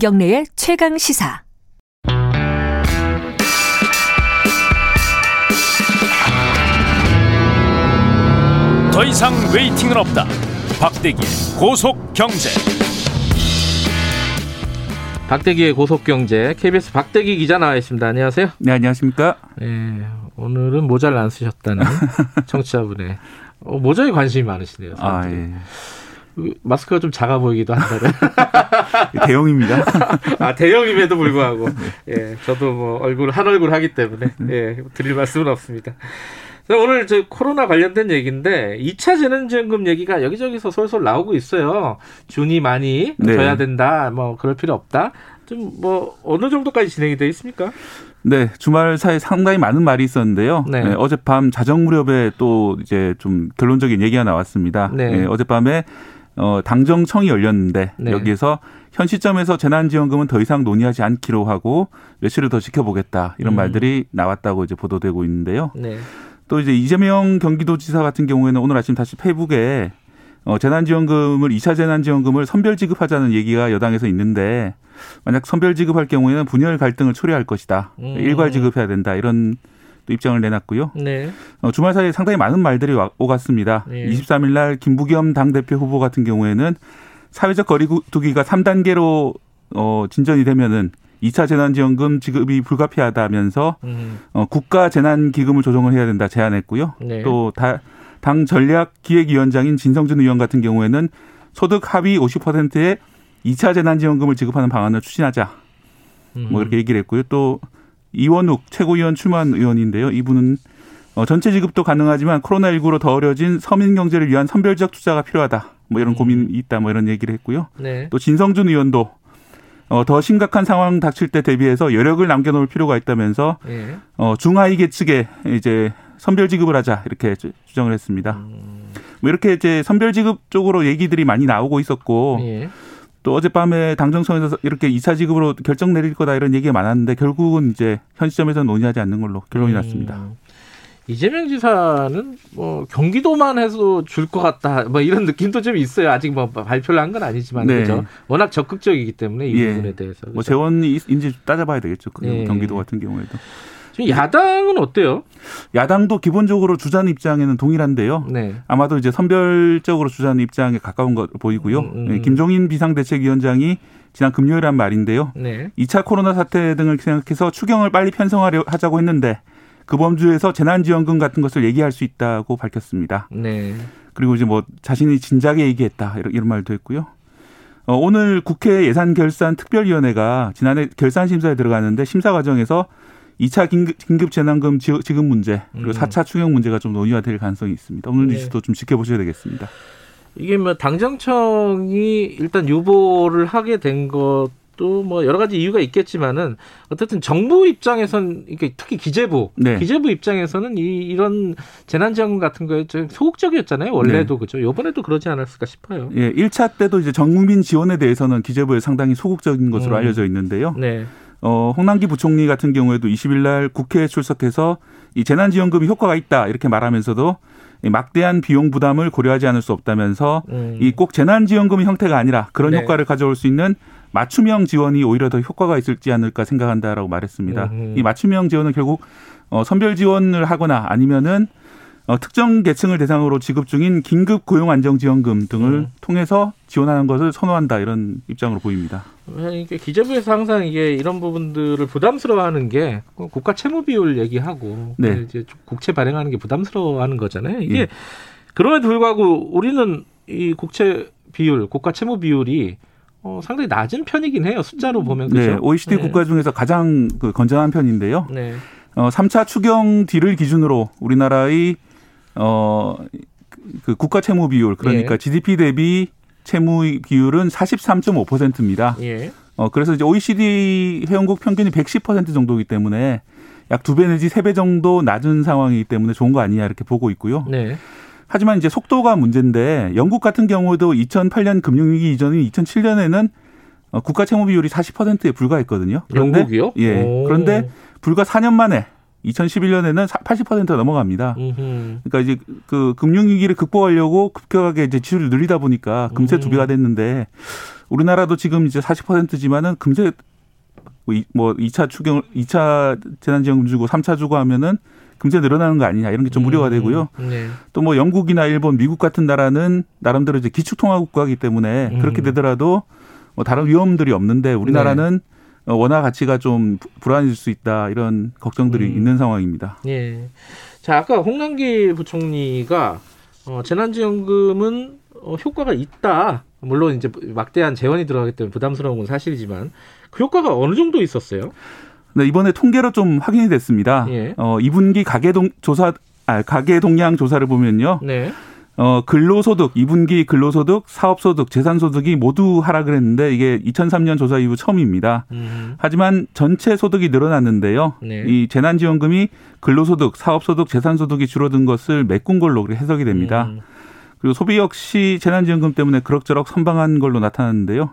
김경래의 최강 시사. 더 이상 웨이팅은 없다. 박대기의 고속 경제. 박대기의 고속 경제 KBS 박대기 기자 나와 있습니다. 안녕하세요. 네, 안녕하십니까? 네, 오늘은 모자를 안 쓰셨다는 청취자분의 어, 모자에 관심이 많으시네요. 아, 사람들이. 예. 마스크가 좀 작아 보이기도 한다는. 대형입니다. 아 대형임에도 불구하고 예 저도 뭐 얼굴 한 얼굴 하기 때문에 예 드릴 말씀은 없습니다. 자, 오늘 저 코로나 관련된 얘기인데 2차 재난지원금 얘기가 여기저기서 솔솔 나오고 있어요. 준이 많이 네. 줘야 된다. 뭐 그럴 필요 없다. 좀 뭐 어느 정도까지 진행이 돼 있습니까? 네, 주말 사이 상당히 많은 말이 있었는데요. 네. 네, 어젯밤 자정 무렵에 또 이제 좀 결론적인 얘기가 나왔습니다. 네. 네, 어젯밤에 어, 당정청이 열렸는데 네. 여기에서 현 시점에서 재난지원금은 더 이상 논의하지 않기로 하고 며칠을 더 지켜보겠다 이런 음. 말들이 나왔다고 이제 보도되고 있는데요. 네. 또 이제 이재명 경기도지사 같은 경우에는 오늘 아침 다시 페이북에 어, 재난지원금을 2차 재난지원금을 선별 지급하자는 얘기가 여당에서 있는데 만약 선별 지급할 경우에는 분열 갈등을 초래할 것이다. 음. 일괄 지급해야 된다. 이런 또 입장을 내놨고요. 네. 어, 주말 사이에 상당히 많은 말들이 와- 오갔습니다. 네. 23일 날 김부겸 당대표 후보 같은 경우에는 사회적 거리두기가 3단계로 어, 진전이 되면은 2차 재난지원금 지급이 불가피하다면서 음, 어, 국가 재난기금을 조정을 해야 된다 제안했고요. 네. 또당 전략 기획위원장인 진성준 의원 같은 경우에는 소득 합의 50%의 2차 재난지원금을 지급하는 방안을 추진하자. 음. 뭐 이렇게 얘기를 했고요. 또 이원욱 최고위원 출마한 의원인데요. 이분은 어, 전체 지급도 가능하지만 코로나19로 더 어려진 서민 경제를 위한 선별적 투자가 필요하다. 뭐 이런 음. 고민이 있다. 뭐 이런 얘기를 했고요. 네. 또 진성준 의원도 어, 더 심각한 상황 닥칠 때 대비해서 여력을 남겨놓을 필요가 있다면서 예. 어, 중하위 계측에 이제 선별 지급을 하자 이렇게 주- 주장을 했습니다. 음, 뭐 이렇게 이제 선별 지급 쪽으로 얘기들이 많이 나오고 있었고 예. 또 어젯밤에 당정청에서 이렇게 2차 지급으로 결정 내릴 거다 이런 얘기가 많았는데 결국은 이제 현 시점에서 논의하지 않는 걸로 결론이 났습니다. 음. 이재명 지사는 뭐 경기도만 해서 줄 것 같다 뭐 이런 느낌도 좀 있어요. 아직 뭐 발표를 한 건 아니지만 네. 그죠. 워낙 적극적이기 때문에 이 예. 부분에 대해서 뭐 그죠? 재원인지 따져봐야 되겠죠. 그 예. 경기도 같은 경우에도 지금 야당은 어때요? 야당도 기본적으로 주자는 입장에는 동일한데요. 네. 아마도 이제 선별적으로 주자는 입장에 가까운 것 보이고요. 음, 음. 예, 김종인 비상대책위원장이 지난 금요일에 한 말인데요. 네. 2차 코로나 사태 등을 생각해서 추경을 빨리 편성하려 하자고 했는데 그 범주에서 재난지원금 같은 것을 얘기할 수 있다고 밝혔습니다. 네. 그리고 이제 뭐 자신이 진작에 얘기했다 이런, 이런 말도 했고요. 어, 오늘 국회 예산결산 특별위원회가 지난해 결산 심사에 들어갔는데 심사 과정에서 2차 긴급, 긴급 재난금 지- 지급 문제 그리고 음. 4차 추경 문제가 좀 논의가 될 가능성이 있습니다. 오늘 네. 뉴스도 좀 지켜보셔야 되겠습니다. 이게 뭐 당정청이 일단 유보를 하게 된 것도 뭐 여러 가지 이유가 있겠지만은 어쨌든 정부 입장에선 이게 특히 기재부 네. 기재부 입장에서는 이 이런 재난지원금 같은 거에 좀 소극적이었잖아요 원래도 네. 그죠 이번에도 그러지 않았을까 싶어요. 예, 1차 때도 이제 전국민 지원에 대해서는 기재부에 상당히 소극적인 것으로 음. 알려져 있는데요. 네. 어, 홍남기 부총리 같은 경우에도 20일 날 국회에 출석해서 이 재난지원금이 효과가 있다 이렇게 말하면서도 이 막대한 비용 부담을 고려하지 않을 수 없다면서 음. 이꼭 재난지원금의 형태가 아니라 그런 네. 효과를 가져올 수 있는 맞춤형 지원이 오히려 더 효과가 있을지 않을까 생각한다라고 말했습니다. 음흠. 이 맞춤형 지원은 결국 어, 선별 지원을 하거나 아니면은 어, 특정 계층을 대상으로 지급 중인 긴급 고용 안정 지원금 등을 음. 통해서 지원하는 것을 선호한다 이런 입장으로 보입니다. 기재부에서 항상 이게 이런 부분들을 부담스러워하는 게 국가 채무 비율 얘기하고 네. 이제 국채 발행하는 게 부담스러워하는 거잖아요. 이게 예. 그럼에도 불구하고 우리는 이 국채 비율, 국가 채무 비율이 어, 상당히 낮은 편이긴 해요. 숫자로 보면 그죠? 네, OECD 네. 국가 중에서 가장 그 건전한 편인데요. 네. 어, 3차 추경 뒤를 기준으로 우리나라의 어, 그 국가 채무 비율 그러니까 예. GDP 대비 채무 비율은 43.5%입니다. 예. 어, 그래서 이제 OECD 회원국 평균이 110% 정도이기 때문에 약 두 배 내지 세 배 정도 낮은 상황이기 때문에 좋은 거 아니냐 이렇게 보고 있고요. 네. 하지만 이제 속도가 문제인데 영국 같은 경우도 2008년 금융위기 이전인 2007년에는 어, 국가 채무 비율이 40%에 불과했거든요. 그런데 영국이요? 예. 오. 그런데 불과 4년 만에 2011년에는 80%가 넘어갑니다. 그러니까 이제 그 금융위기를 극복하려고 급격하게 이제 지출을 늘리다 보니까 금세 음. 두 배가 됐는데 우리나라도 지금 이제 40%지만은 금세 뭐, 이- 뭐 2차 추경 2차 재난지원금 주고 3차 주고 하면은 금세 늘어나는 거 아니냐 이런 게 좀 우려가 되고요. 네. 또뭐 영국이나 일본, 미국 같은 나라는 나름대로 이제 기축통화 국가이기 때문에 음. 그렇게 되더라도 뭐 다른 위험들이 없는데 우리나라는 어, 원화 가치가 좀 부- 불안해질 수 있다 이런 걱정들이 음. 있는 상황입니다. 예. 자, 아까 홍남기 부총리가 어, 재난지원금은 어, 효과가 있다. 물론 이제 막대한 재원이 들어가기 때문에 부담스러운 건 사실이지만 그 효과가 어느 정도 있었어요? 네, 이번에 통계로 좀 확인이 됐습니다. 예. 어, 2분기 가계 동 조사 아, 가계 동향 조사를 보면요. 네. 어, 근로소득, 2분기 근로소득, 사업소득, 재산소득이 모두 하락을 했는데 이게 2003년 조사 이후 처음입니다. 음. 하지만 전체 소득이 늘어났는데요. 네. 이 재난지원금이 근로소득, 사업소득, 재산소득이 줄어든 것을 메꾼 걸로 해석이 됩니다. 음. 그리고 소비 역시 재난지원금 때문에 그럭저럭 선방한 걸로 나타났는데요.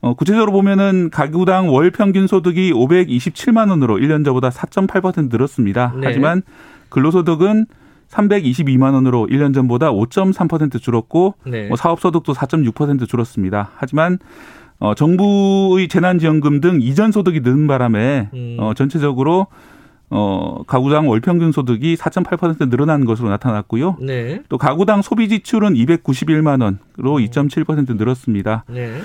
어, 구체적으로 보면은 가구당 월 평균 소득이 527만 원으로 1년 전보다 4.8% 늘었습니다. 네. 하지만 근로소득은 322만 원으로 1년 전보다 5.3% 줄었고 네. 뭐 사업 소득도 4.6% 줄었습니다. 하지만 어, 정부의 재난지원금 등 이전 소득이 는 바람에 음. 어, 전체적으로 어, 가구당 월 평균 소득이 4.8% 늘어난 것으로 나타났고요. 네. 또 가구당 소비 지출은 291만 원으로 2.7% 늘었습니다. 네.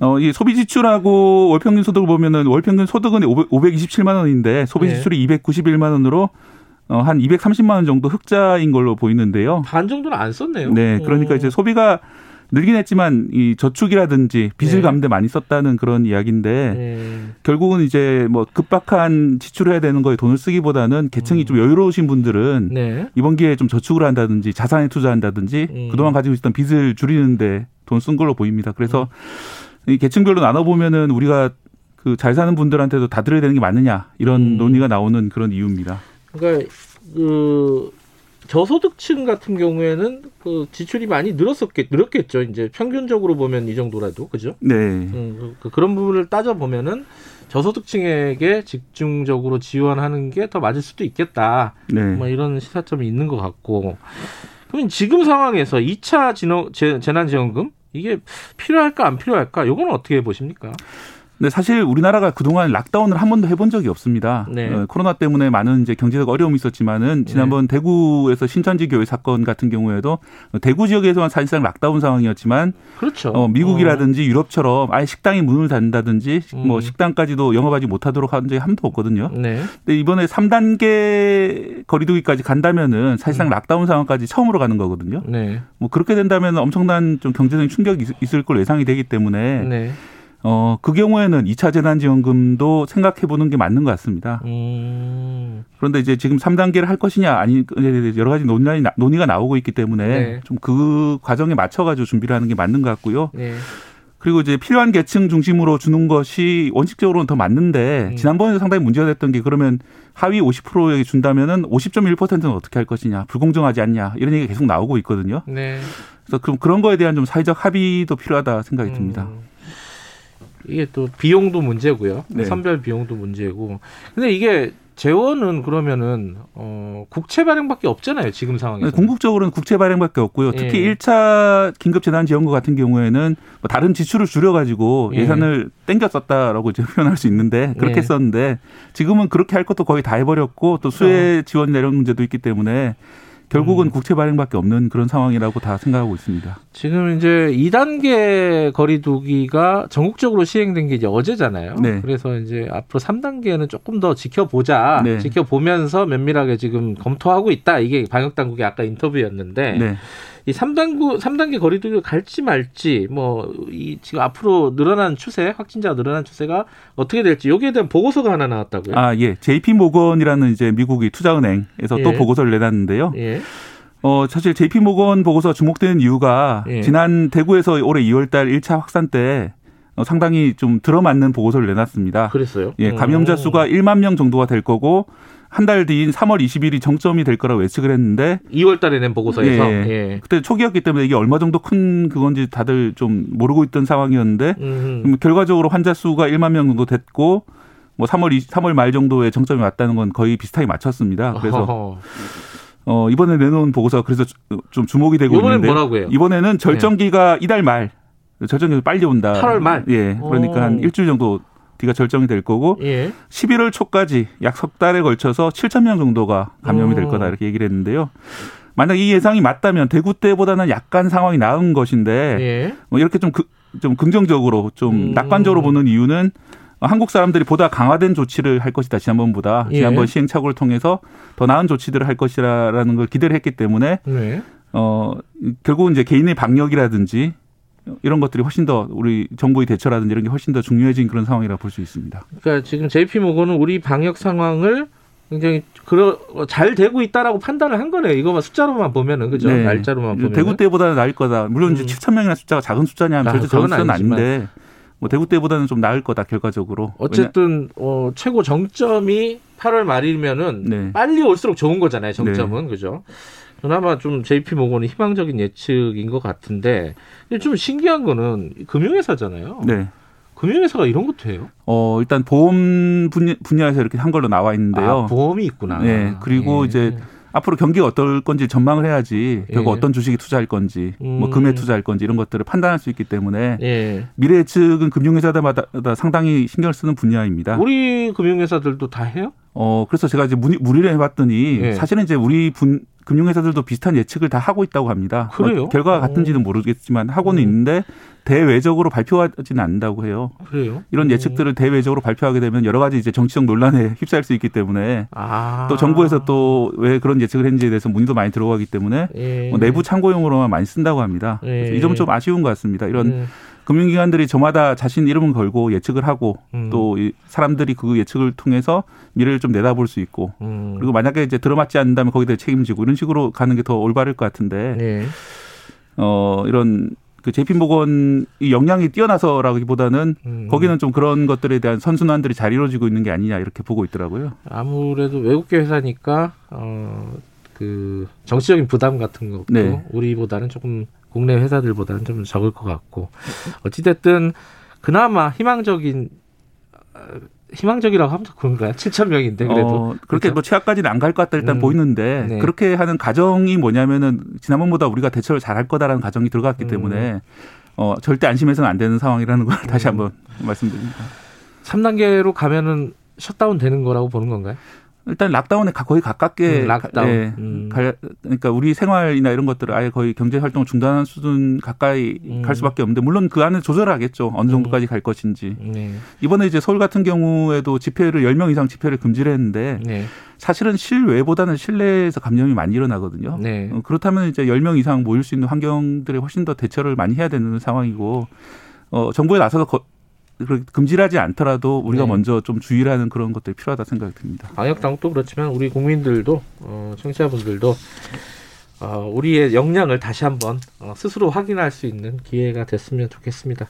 어, 이 소비 지출하고 월 평균 소득을 보면은 월 평균 소득은 500, 527만 원인데 소비 네. 지출이 291만 원으로 어, 한 230만 원 정도 흑자인 걸로 보이는데요. 반 정도는 안 썼네요. 네, 그러니까 어. 이제 소비가 늘긴 했지만 이 저축이라든지 빚을 네. 갚는데 많이 썼다는 그런 이야기인데 네. 결국은 이제 뭐 급박한 지출해야 되는 거에 돈을 쓰기보다는 계층이 음. 좀 여유로우신 분들은 네. 이번 기회에 좀 저축을 한다든지 자산에 투자한다든지 음. 그동안 가지고 있었던 빚을 줄이는데 돈 쓴 걸로 보입니다. 그래서 음. 이 계층별로 나눠 보면은 우리가 그 잘 사는 분들한테도 다 드려야 되는 게 맞느냐 이런 음. 논의가 나오는 그런 이유입니다. 그러니까 그 저소득층 같은 경우에는 그 지출이 많이 늘었었겠 늘었겠죠. 이제 평균적으로 보면 이 정도라도 그죠? 네. 음, 그, 그런 부분을 따져 보면은 저소득층에게 집중적으로 지원하는 게 더 맞을 수도 있겠다. 네. 뭐 이런 시사점이 있는 것 같고. 그러면 지금 상황에서 2차 진호, 재, 재난지원금 이게 필요할까 안 필요할까? 요거는 어떻게 보십니까? 근데 사실 우리나라가 그동안 lockdown을 한 번도 해본 적이 없습니다. 네. 어, 코로나 때문에 많은 이제 경제적 어려움이 있었지만은 지난번 대구에서 신천지 교회 사건 같은 경우에도 대구 지역에서만 사실상 lockdown 상황이었지만 그렇죠. 어, 미국이라든지 유럽처럼 아예 식당이 문을 닫는다든지 음. 뭐 식당까지도 영업하지 못하도록 한 적이 한 번도 없거든요. 어. 네. 근데 이번에 3단계 거리두기까지 간다면은 사실상 음. lockdown 상황까지 처음으로 가는 거거든요. 네. 뭐 그렇게 된다면 엄청난 좀 경제적인 충격이 있- 있을 걸 예상이 되기 때문에 네. 어, 그 경우에는 2차 재난지원금도 생각해 보는 게 맞는 것 같습니다. 음. 그런데 이제 지금 3단계를 할 것이냐, 아니, 여러 가지 논란이, 나- 논의가 나오고 있기 때문에 네. 좀그 과정에 맞춰가지고 준비를 하는 게 맞는 것 같고요. 네. 그리고 이제 필요한 계층 중심으로 주는 것이 원칙적으로는 더 맞는데 음. 지난번에 상당히 문제가 됐던 게 그러면 하위 50%에게 준다면은 50.1%는 어떻게 할 것이냐, 불공정하지 않냐 이런 얘기가 계속 나오고 있거든요. 네. 그래서 그럼 그런 거에 대한 좀 사회적 합의도 필요하다 생각이 듭니다. 음. 이게 또 비용도 문제고요. 네. 선별 비용도 문제고. 근데 이게 재원은 그러면은 어 국채 발행밖에 없잖아요. 지금 상황에서. 궁극적으로는 국채 발행밖에 없고요. 특히 예. 1차 긴급 재난 지원금 같은 경우에는 뭐 다른 지출을 줄여가지고 예. 예산을 땡겨 썼다라고 이제 표현할 수 있는데 그렇게 예. 썼는데 지금은 그렇게 할 것도 거의 다 해버렸고 또 수혜 지원이나 이런 문제도 있기 때문에 결국은 음. 국채 발행밖에 없는 그런 상황이라고 다 생각하고 있습니다. 지금 이제 2단계 거리두기가 전국적으로 시행된 게 이제 어제잖아요. 네. 그래서 이제 앞으로 3단계는 조금 더 지켜보자. 네. 지켜보면서 면밀하게 지금 검토하고 있다. 이게 방역 당국의 아까 인터뷰였는데 네. 이 3단구 3단계 거리두기를 갈지 말지 뭐 이 지금 앞으로 늘어난 추세, 확진자가 늘어난 추세가 어떻게 될지 여기에 대한 보고서가 하나 나왔다고요. 아, 예. JP 모건이라는 이제 미국의 투자은행에서 또 예. 보고서를 내놨는데요. 예. 어, 사실 JP 모건 보고서 주목되는 이유가 예. 지난 대구에서 올해 2월 달 1차 확산 때 어, 상당히 좀 들어맞는 보고서를 내놨습니다. 그랬어요. 예, 감염자 오. 수가 1만 명 정도가 될 거고 한 달 뒤인 3월 20일이 정점이 될 거라고 예측을 했는데 2월 달에 낸 보고서에서 예. 예. 그때 초기였기 때문에 이게 얼마 정도 큰 그건지 다들 좀 모르고 있던 상황이었는데 음. 결과적으로 환자 수가 1만 명 정도 됐고 뭐 3월 20, 3월 말 정도에 정점이 왔다는 건 거의 비슷하게 맞췄습니다. 그래서 어허. 어, 이번에 내놓은 보고서 그래서 주- 좀 주목이 되고 이번엔 있는데 뭐라고 해요? 이번에는 절정기가 이달 말 절정이 빨리 온다. 8월 말? 예. 그러니까 오. 한 일주일 정도 뒤가 절정이 될 거고 예. 11월 초까지 약 석 달에 걸쳐서 7천 명 정도가 감염이 될 오. 거다 이렇게 얘기를 했는데요. 만약 이 예상이 맞다면 대구 때보다는 약간 상황이 나은 것인데 예. 뭐 이렇게 좀, 그, 좀 긍정적으로 좀 음. 낙관적으로 보는 이유는 한국 사람들이 보다 강화된 조치를 할 것이다 지난번보다 예. 지난번 시행착오를 통해서 더 나은 조치들을 할 것이라는 걸 기대를 했기 때문에 네. 어 결국은 이제 개인의 방역이라든지 이런 것들이 훨씬 더 우리 정부의 대처라든지 이런 게 훨씬 더 중요해진 그런 상황이라 볼 수 있습니다. 그러니까 지금 JP 모건은 우리 방역 상황을 굉장히 그러 잘 되고 있다라고 판단을 한 거네요. 이거만 숫자로만 보면은 그죠? 네. 날짜로만 보면 대구 때보다는 나을 거다. 물론 이제 음. 7천 명이나 숫자가 작은 숫자냐 아, 하면 절대 작은 숫자는 아니지만. 아닌데 뭐 대구 때보다는 좀 나을 거다 결과적으로. 어쨌든 어, 최고 정점이 8월 말이면은 네. 빨리 올수록 좋은 거잖아요. 정점은 그죠? 그나마 좀 JP 모건은 희망적인 예측인 것 같은데 좀 신기한 거는 금융회사잖아요. 네. 금융회사가 이런 것도 해요. 어 일단 보험 분야, 분야 에서 이렇게 한 걸로 나와 있는데요. 아, 보험이 있구나. 네, 그리고 예. 이제 앞으로 경기가 어떨 건지 전망을 해야지 결국 예. 어떤 주식에 투자할 건지 뭐 음. 금에 투자할 건지 이런 것들을 판단할 수 있기 때문에 예. 미래 예측은 금융회사마다 상당히 신경을 쓰는 분야입니다. 우리 금융회사들도 다 해요? 어 그래서 제가 이제 문의, 문의를 해봤더니 예. 사실은 이제 우리 분 금융회사들도 비슷한 예측을 다 하고 있다고 합니다. 그래요? 뭐 결과가 같은지는 모르겠지만 하고는 음. 있는데 대외적으로 발표하지는 않는다고 해요. 그래요? 이런 음. 예측들을 대외적으로 발표하게 되면 여러 가지 이제 정치적 논란에 휩싸일 수 있기 때문에 아. 또 정부에서 또 왜 그런 예측을 했는지에 대해서 문의도 많이 들어가기 때문에 예. 뭐 내부 참고용으로만 많이 쓴다고 합니다. 예. 이 점은 좀 아쉬운 것 같습니다. 이런 음. 금융기관들이 저마다 자신 이름을 걸고 예측을 하고 음. 또이 사람들이 그 예측을 통해서 미래를 좀 내다볼 수 있고 음. 그리고 만약에 이제 들어맞지 않는다면 거기에 대해 책임지고 이런 식으로 가는 게 더 올바를 것 같은데 예. 어 이런 그 제이피모건이 역량이 뛰어나서라기보다는 음. 거기는 좀 그런 것들에 대한 선순환들이 잘 이루어지고 있는 게 아니냐 이렇게 보고 있더라고요. 아무래도 외국계 회사니까 어, 그 정치적인 부담 같은 것도 네. 우리보다는 조금 국내 회사들보다는 좀 적을 것 같고 어찌됐든 그나마 희망적인 어, 희망적이라고 하면 그런가요? 7천 명인데 그래도 어, 그렇게 그렇죠? 뭐 최악까지는 안 갈 것 같다 일단 음. 보이는데 네. 그렇게 하는 가정이 뭐냐면은 지난번보다 우리가 대처를 잘 할 거다라는 가정이 들어갔기 음. 때문에 어, 절대 안심해서는 안 되는 상황이라는 걸 다시 한번 말씀드립니다. 3단계로 가면은 셧다운 되는 거라고 보는 건가요? 일단 lockdown에 가- 거의 가깝게 음, lockdown. 가- 예, 음. 갈- 그러니까 우리 생활이나 이런 것들을 아예 거의 경제 활동을 중단하는 수준 가까이 음. 갈 수밖에 없는데 물론 그 안에 조절하겠죠 어느 정도까지 갈 것인지 네. 이번에 이제 서울 같은 경우에도 집회를 10명 이상 집회를 금지를 했는데 네. 사실은 실외보다는 실내에서 감염이 많이 일어나거든요. 네. 어, 그렇다면 이제 10명 이상 모일 수 있는 환경들에 훨씬 더 대처를 많이 해야 되는 상황이고 어, 정부에 나서서 거, 금지를 하지 않더라도 우리가 네. 먼저 좀 주의를 하는 그런 것들이 필요하다 생각이 듭니다. 방역 당국도 그렇지만 우리 국민들도 어, 청취자분들도 어, 우리의 역량을 다시 한번 어, 스스로 확인할 수 있는 기회가 됐으면 좋겠습니다.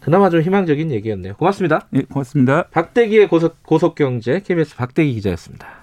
그나마 좀 희망적인 얘기였네요. 고맙습니다. 예, 고맙습니다. 박대기의 고속, 고속경제 KBS 박대기 기자였습니다.